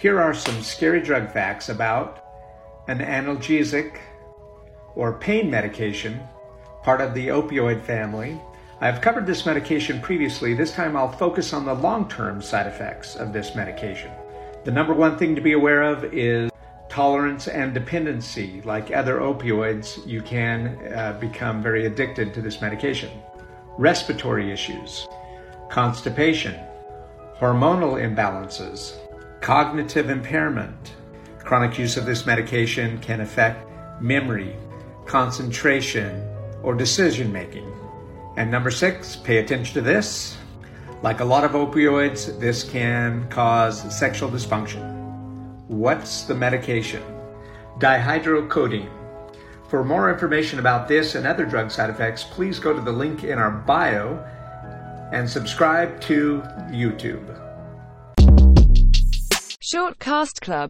Here are some scary drug facts about an analgesic or pain medication, part of the opioid family. I've covered this medication previously. This time I'll focus on the long term side effects of this medication. The number one thing to be aware of is tolerance and dependency. Like other opioids, you can uh, become very addicted to this medication. Respiratory issues, constipation, hormonal imbalances, cognitive impairment. Chronic use of this medication can affect memory, concentration, or decision making. And number six, pay attention to this. Like a lot of opioids, this can cause sexual dysfunction. What's the medication? Dihydrocodeine. For more information about this and other drug side effects, please go to the link in our bio and subscribe to YouTube. Shortcast Club